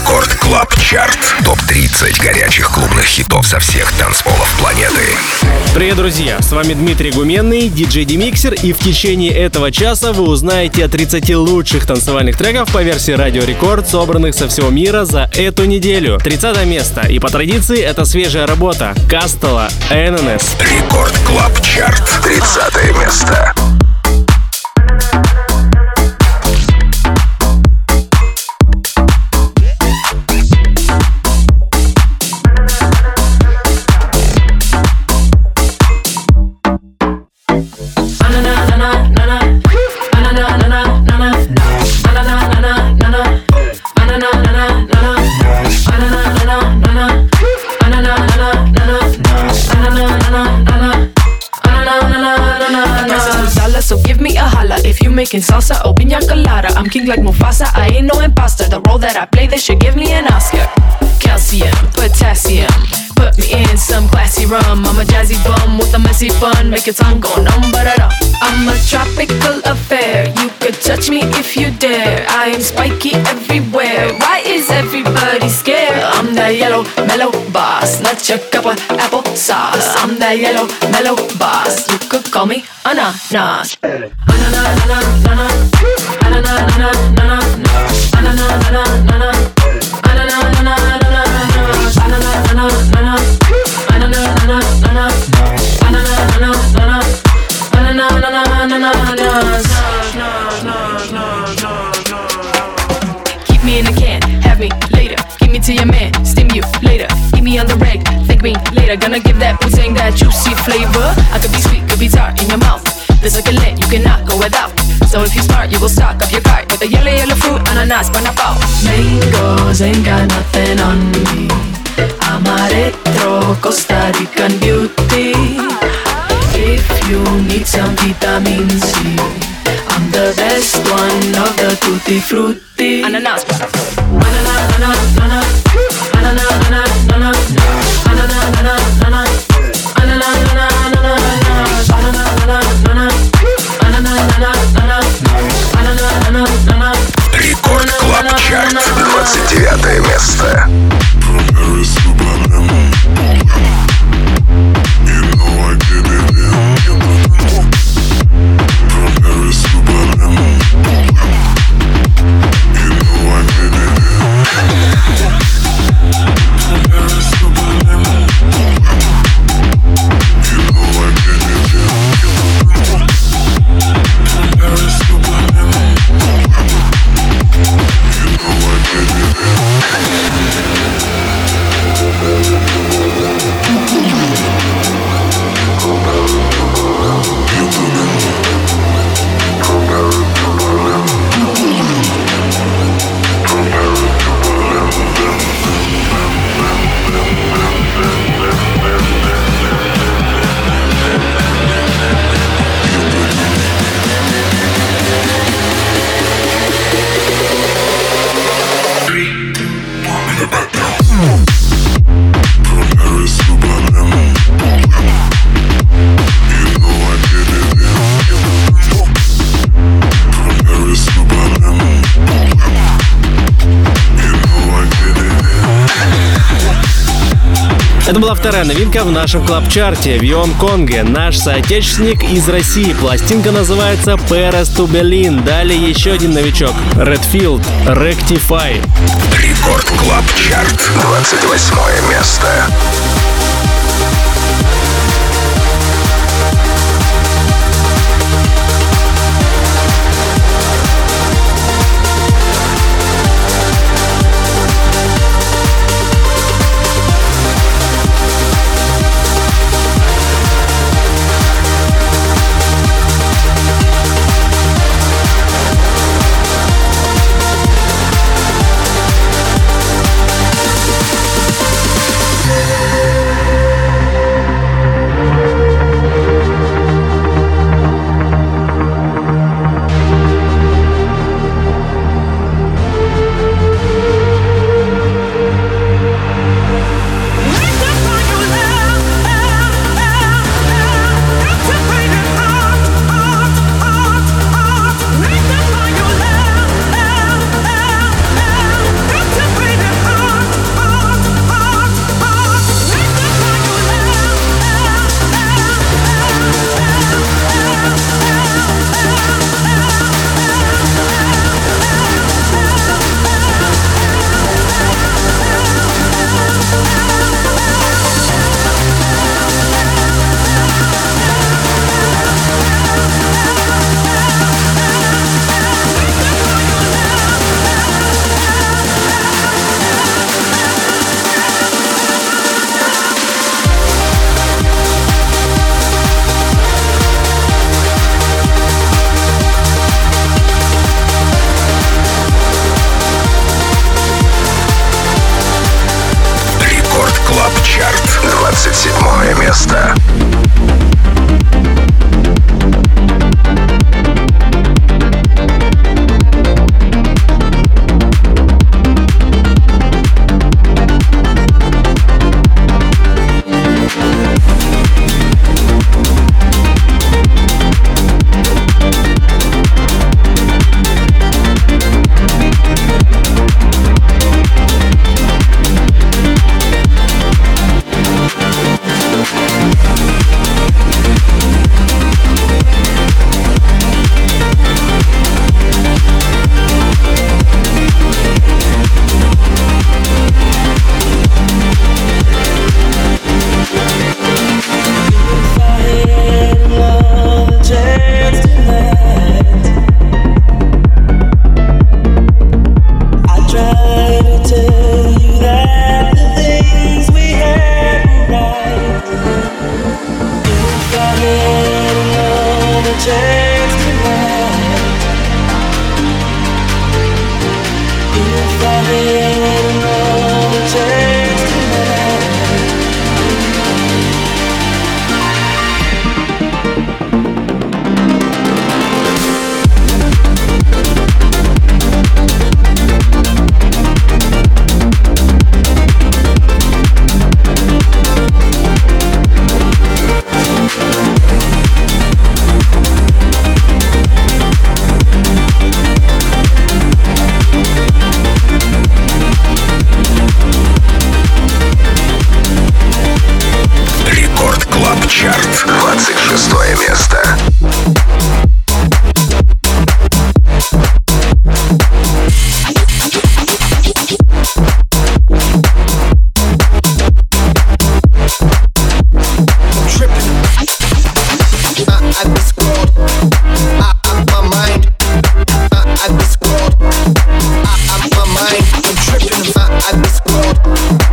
Рекорд Клаб Чарт. Топ-30 горячих клубных хитов со всех танцполов планеты. Привет, друзья! С вами Дмитрий Гуменный, диджей Демиксер, и в течение этого часа вы узнаете о 30 лучших танцевальных треков по версии Радио Рекорд, собранных со всего мира за эту неделю. 30 место, и по традиции это свежая работа Кастела, ННС. Рекорд Клаб Чарт. 30 место. Making salsa o pina colada. I'm king like Mufasa, I ain't no imposter. The role that I play, they should give me an Oscar. Calcium, potassium, put me in some classy rum. I'm a jazzy bum with a messy bun, make your tongue go numb, but I'm a tropical affair. You could touch me if you dare. I am spiky everywhere. Why is everybody scared? I'm that yellow mellow boss, not your cup of apple sauce. I'm that yellow mellow boss. You could call me ananas. Keep later. Gonna give that pudding that juicy flavor. I could be sweet, could be tart in your mouth. This like a lit, you cannot go without. So if you smart, you will stock up your cart with a yellow, yellow fruit, ananas, pineapple. Mangoes ain't got nothing on me. I'm a retro Costa Rican beauty. If you need some vitamin C, I'm the best one of the tutti frutti. Ananas, ananas, 29 место. Была вторая новинка в нашем клаб-чарте. Вион Конге, наш соотечественник из России. Пластинка называется Paris to Berlin. Далее еще один новичок. Redfield, Rectify. Рекорд Клаб Чарт. 28 место.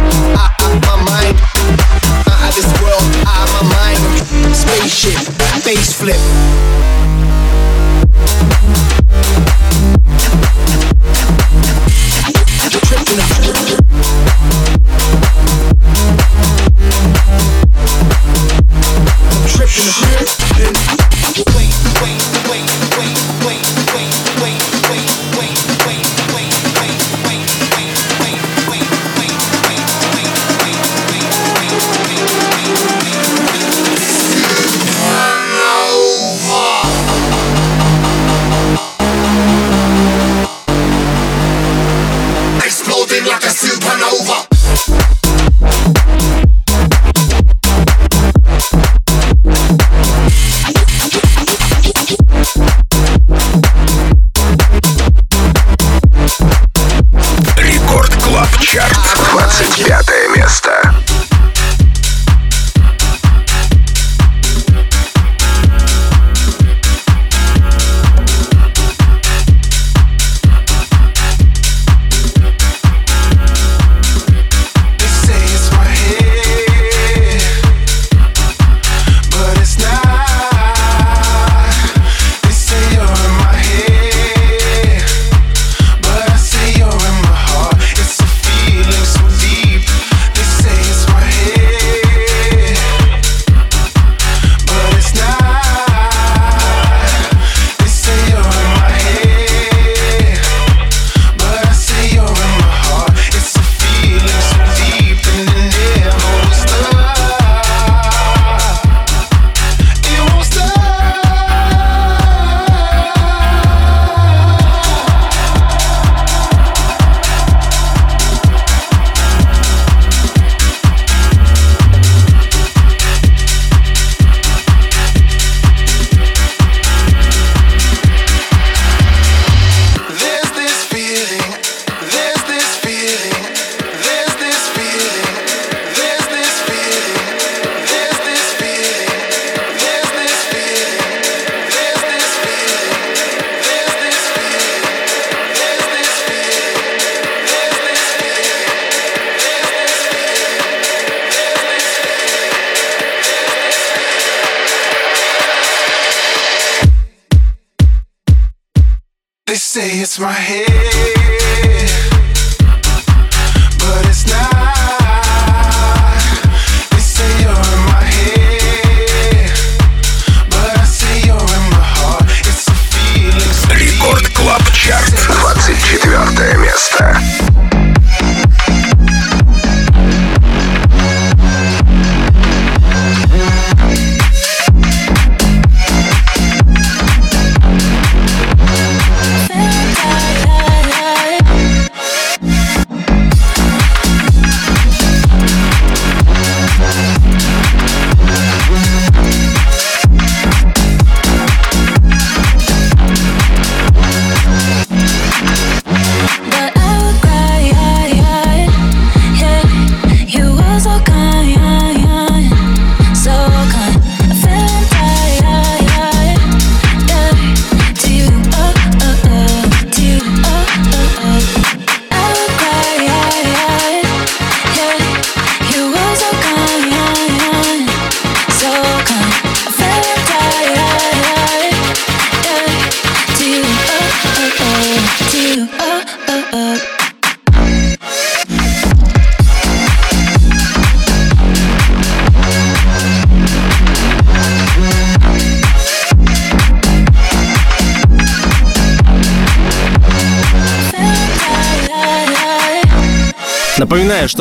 I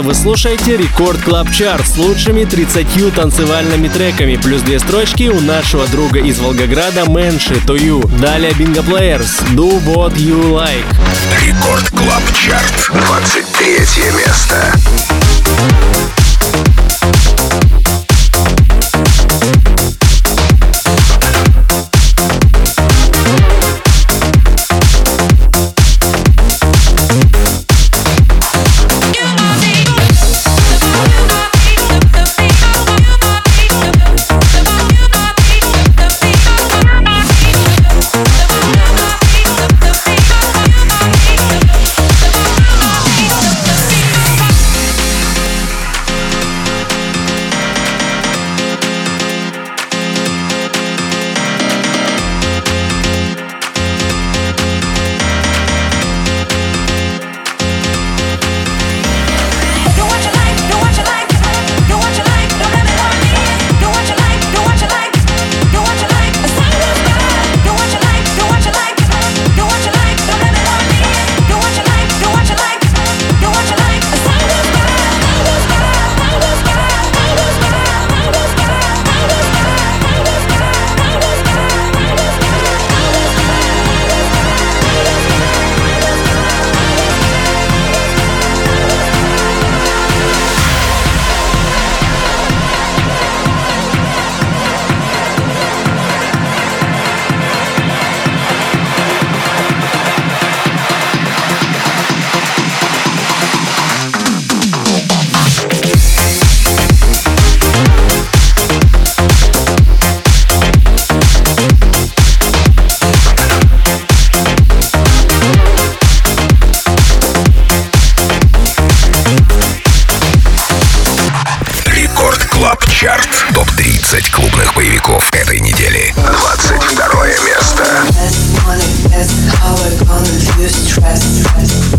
вы слушаете Рекорд Клаб Чарт с лучшими 30 танцевальными треками, плюс две строчки у нашего друга из Волгограда Мэнши Тою. Далее Bingo Players Do What You Like. Рекорд Клаб Чарт, 23 место. best.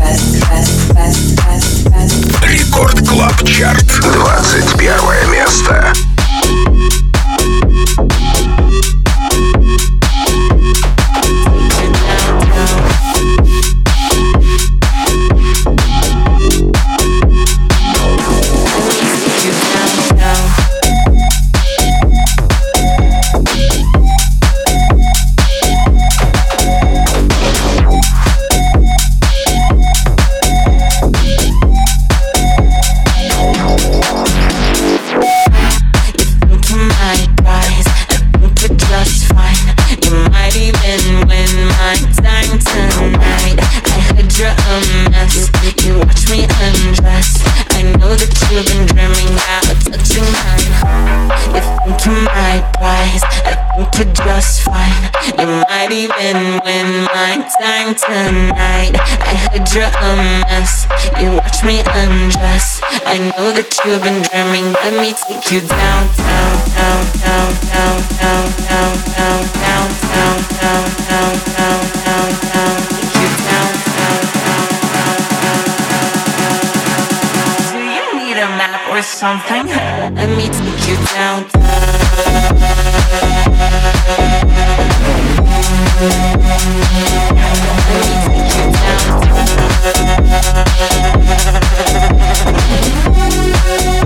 breath. you've been dreaming. Let me take you down, down, down, down, down, down, down, down, down, down, down, down, down, down, down. Take you down, down, down, down, down, down, down. Do you need a map or something? Let me take you down, down. Let me Thank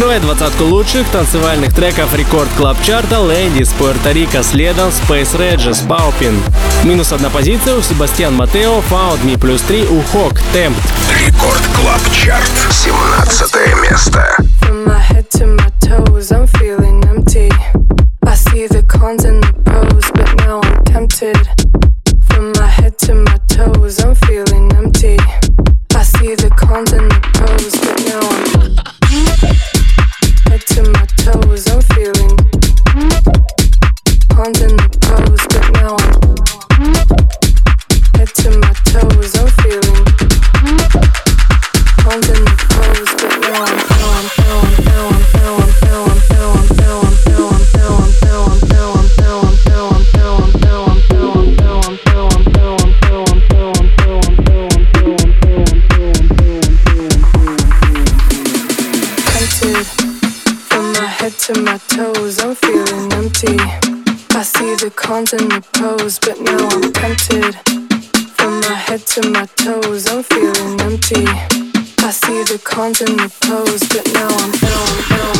Откроет двадцатку лучших танцевальных треков рекорд клаб чарта Лэнди из Пуэрто-Рико, следом Space Regis, Паупин. Минус одна позиция у Себастьян Матео, Found Me плюс 3 у Хок, Темп. Рекорд Клаб Чарт, 17 место. lines and the pose, but now I'm tempted. From my head to my toes, I'm feeling empty. I see the cons and the pros, but now I'm ill, ill.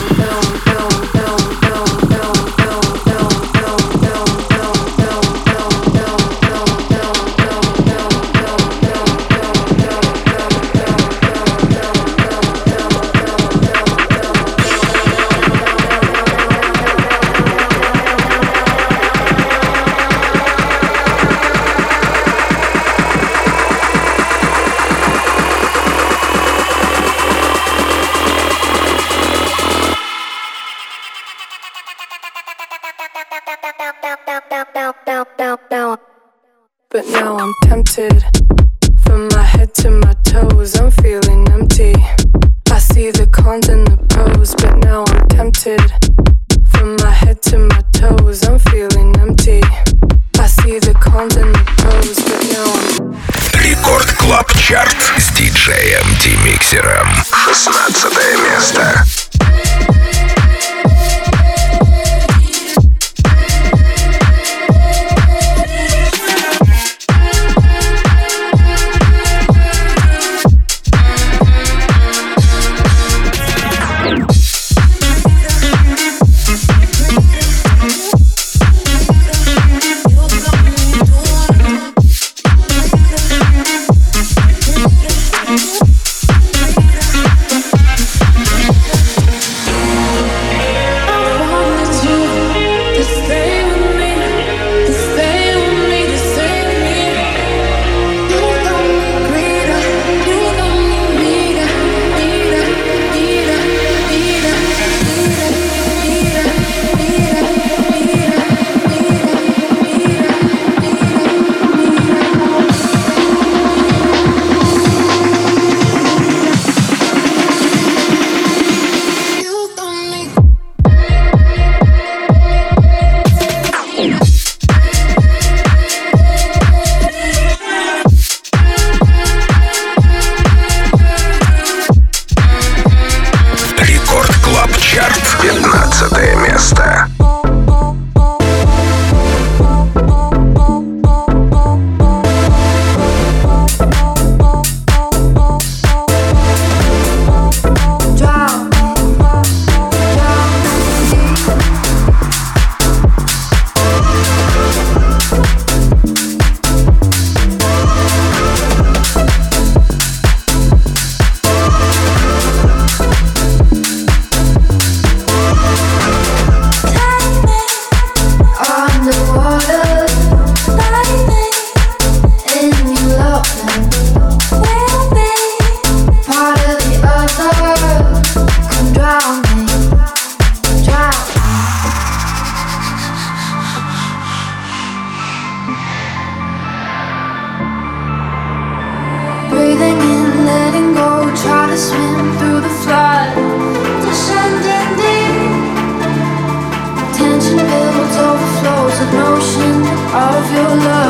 of your love.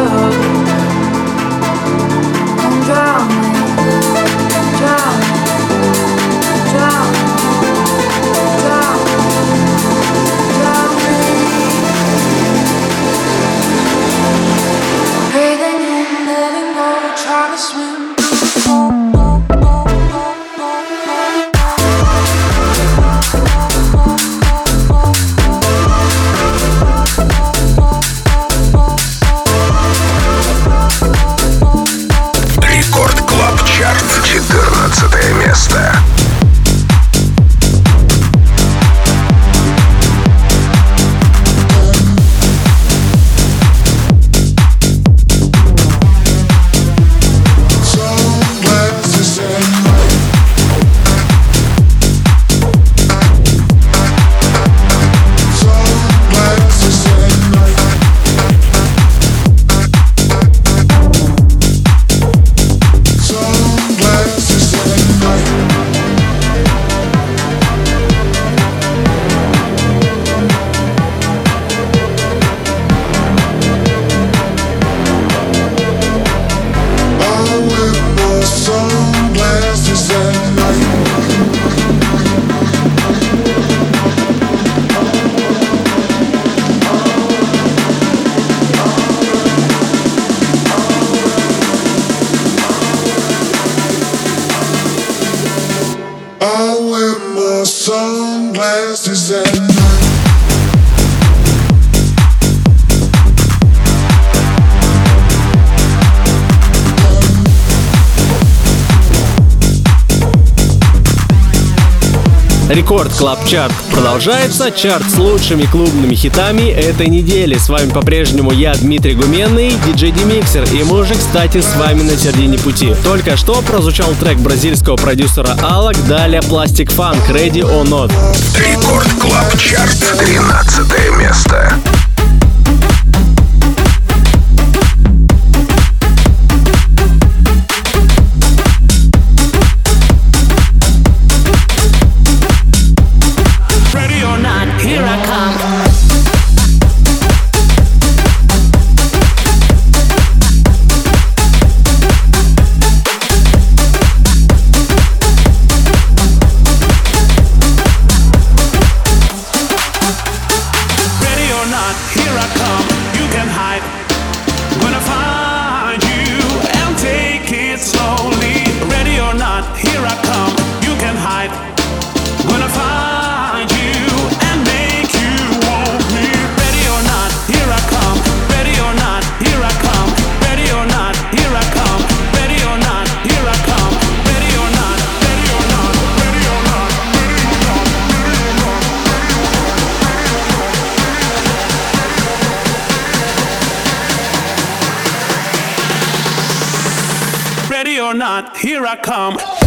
sunglasses and Рекорд Клаб Чарт продолжается. Чарт с лучшими клубными хитами этой недели. С вами по-прежнему я, Дмитрий Гуменный, диджей Демиксер. И мы уже, кстати, с вами на середине пути. Только что прозвучал трек бразильского продюсера Алак, далее Plastic Funk Ready or Not. Рекорд Клаб Чарт, 13 место. I come.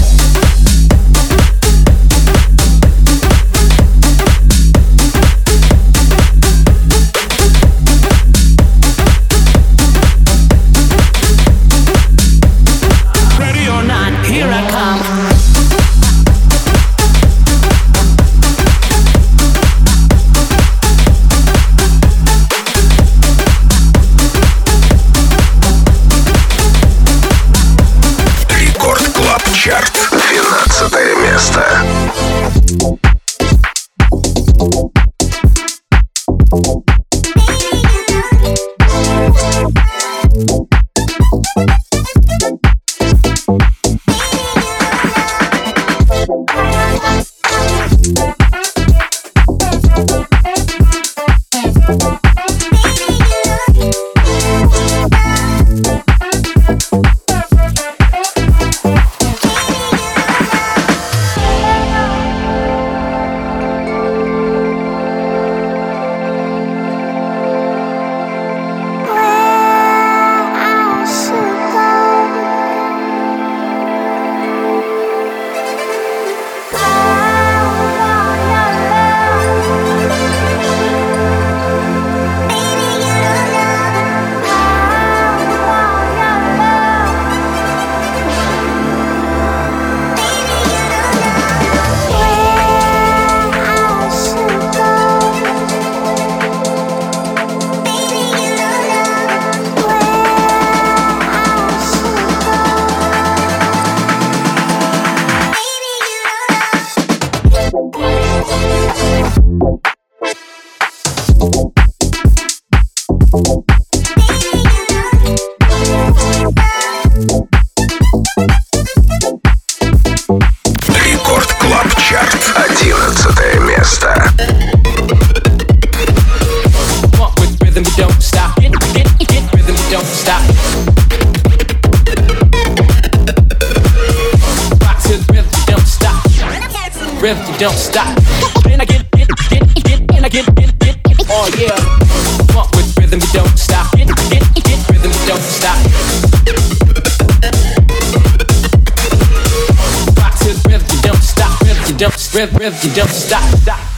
Don't stop. And I get, get, get, get, and I get, get, get, oh yeah. Funk with rhythm, you don't stop. Get, get, get, rhythm, you don't stop. Rock to the rhythm, you don't stop. Rhythm, you don't, rhythm, you don't stop, stop,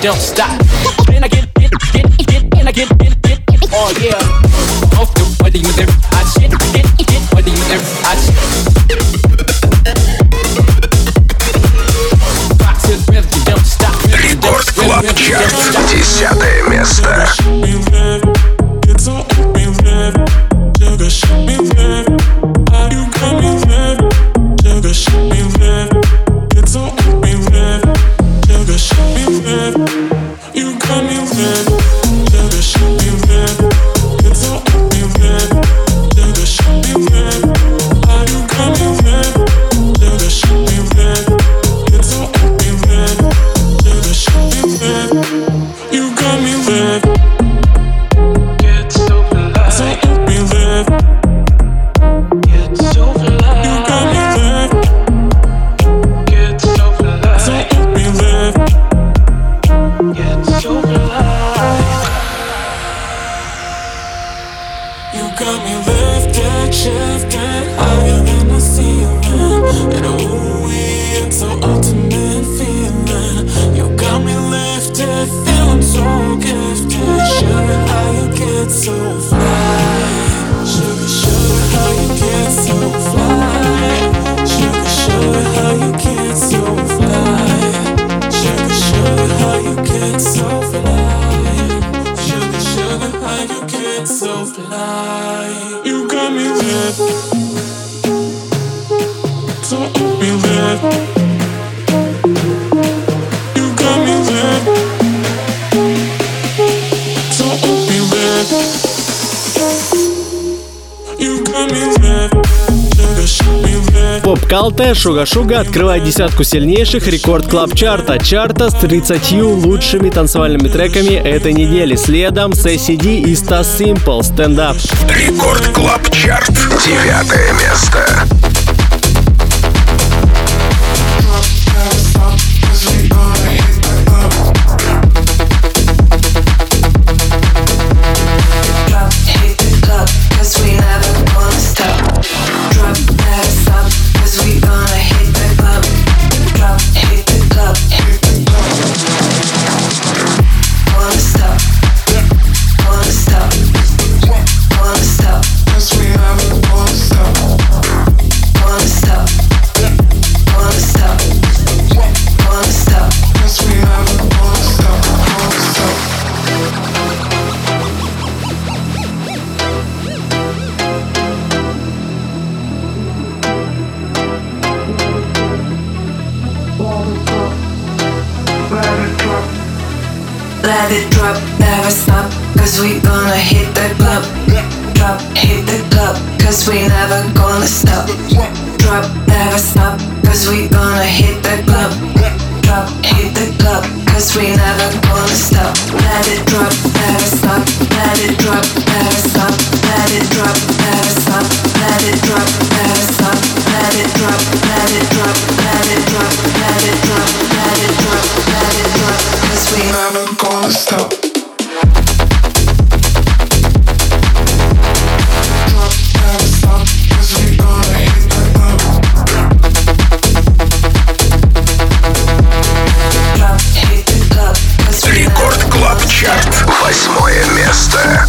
don't stop. And I get, get, get, get, and I get, get, get, oh yeah. Off the body, you there, I shit, get, get, body, you there, I shit. Калте Шуга Шуга открывает десятку сильнейших рекорд клаб чарта. Чарта с 30 лучшими танцевальными треками этой недели. Следом SCD и Стас Simple Stand Up. Рекорд Клаб Чарт. Девятое место. let it drop, never stop, cause we gonna hit the club. Drop, hit the club, cause we never gonna stop. Drop, never stop, cause we gonna hit the club drop, hit the club, cause we never gonna stop. Let it drop, never stop, let it drop, never stop, let it drop, never stop, let it drop, never stop, let it drop, let it drop, let it drop, let it drop, let it drop, let it drop, cause we never gonna stop. восьмое место.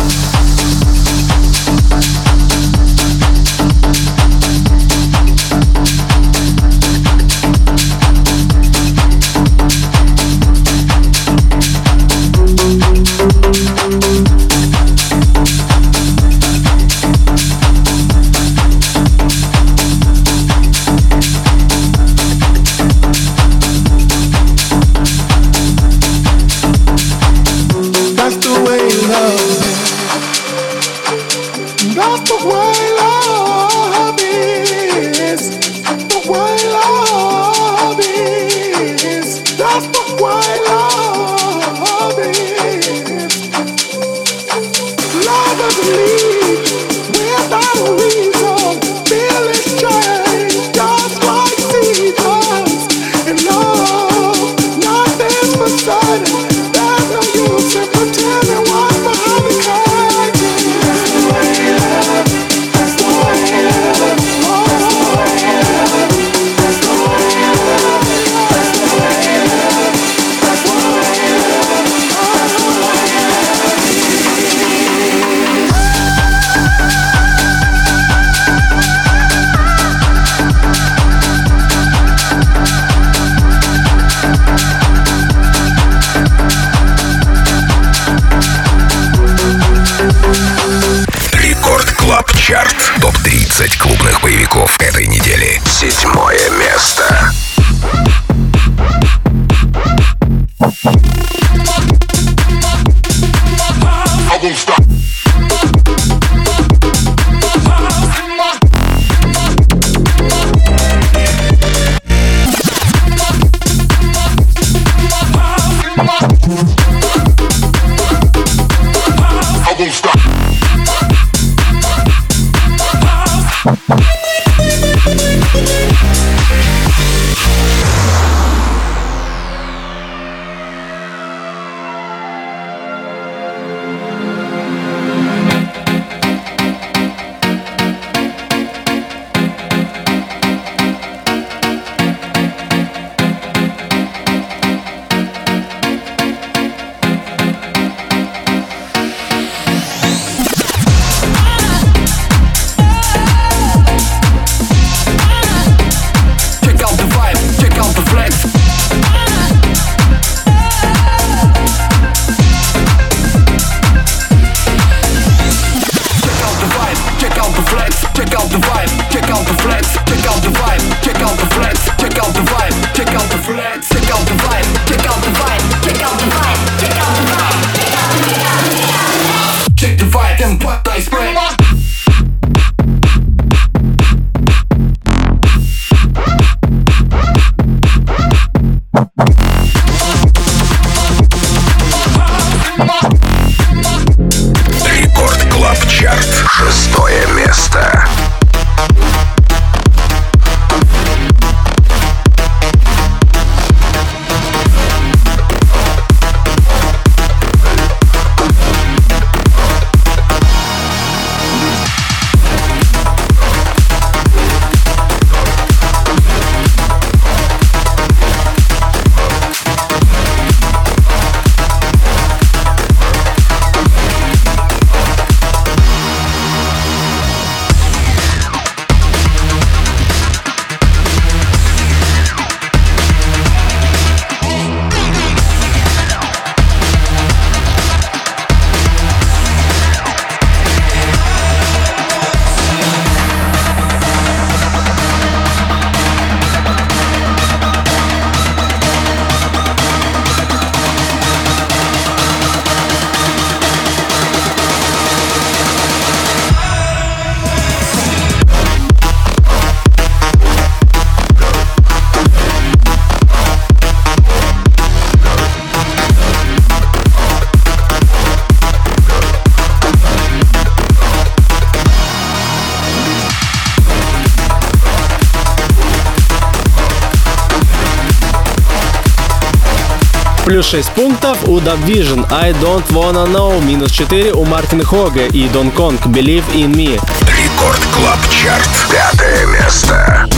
Плюс 6 пунктов у Dub Vision I Don't Wanna Know, минус 4 у Мартина Хога и Дон Конг Believe in Me. Рекорд Клаб Чарт. Пятое место.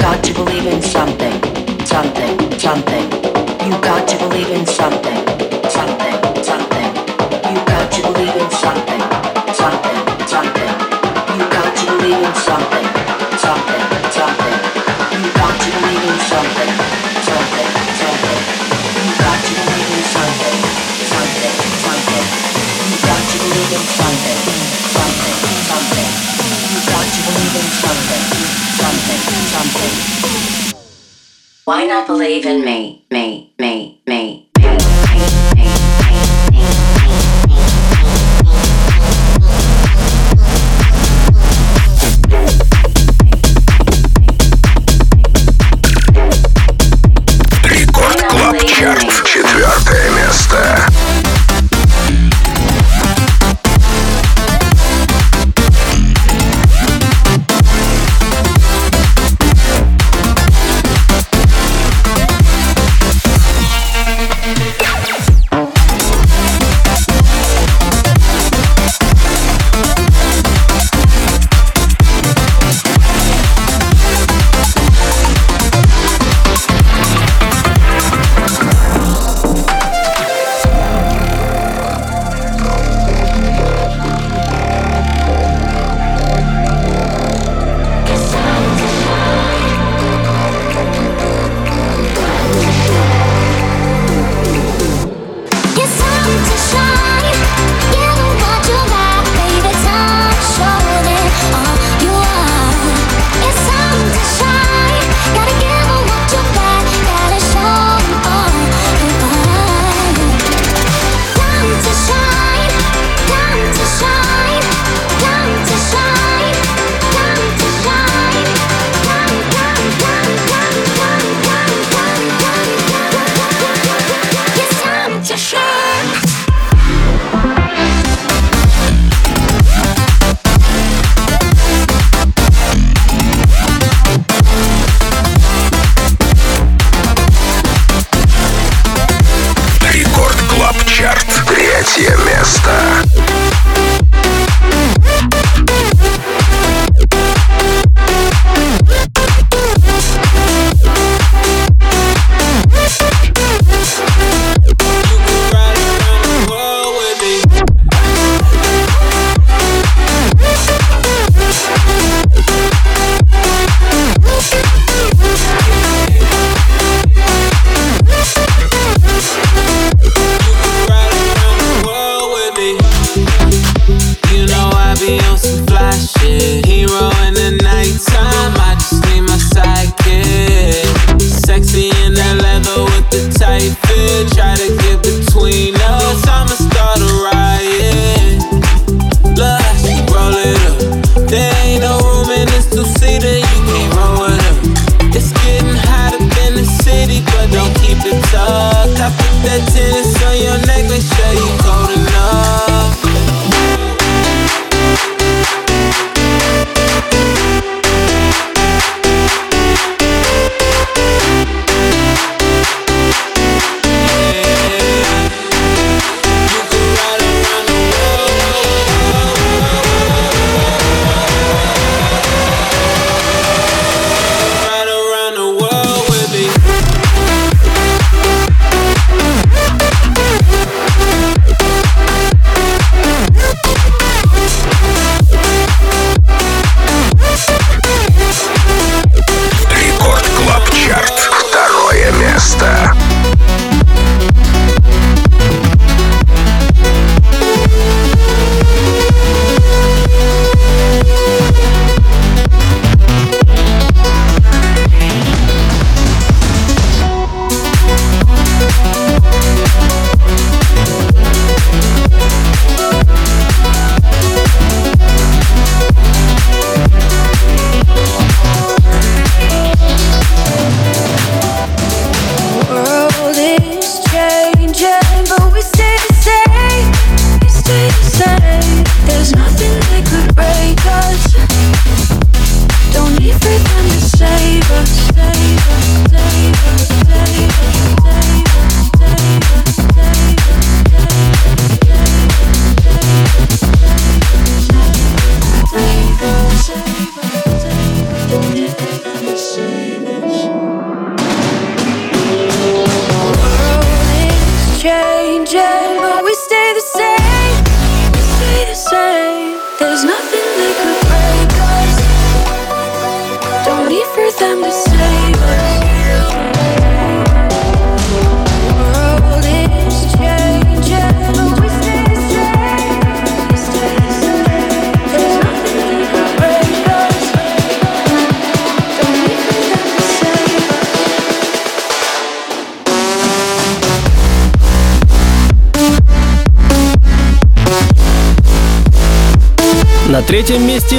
got to believe in something, something, something. You got to believe in something. believe in me.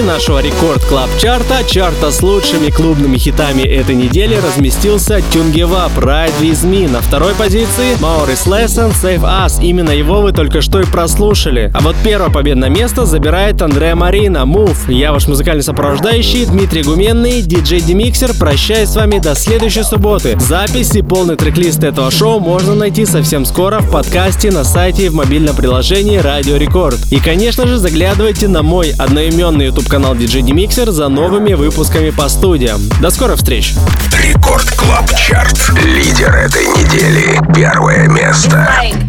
Нашего рекорд клаб чарта, чарта с лучшими клубными хитами этой недели разместился Тюнгева Pride With Me. На второй позиции Maurice Lesson Save Us. Именно его вы только что и прослушали. А вот первое победное место забирает Андреа Марина Move. Я ваш музыкальный сопровождающий Дмитрий Гуменный, диджей Демиксер. Прощаюсь с вами до следующей субботы. Запись и полный трек-лист этого шоу можно найти совсем скоро в подкасте на сайте и в мобильном приложении Радио Рекорд. И, конечно же, заглядывайте на мой одноименный YouTube канал DJ Demixer за новыми выпусками по студиям. До скорых встреч! Рекорд Клаб Чарт. Лидер этой недели. Первое место. What's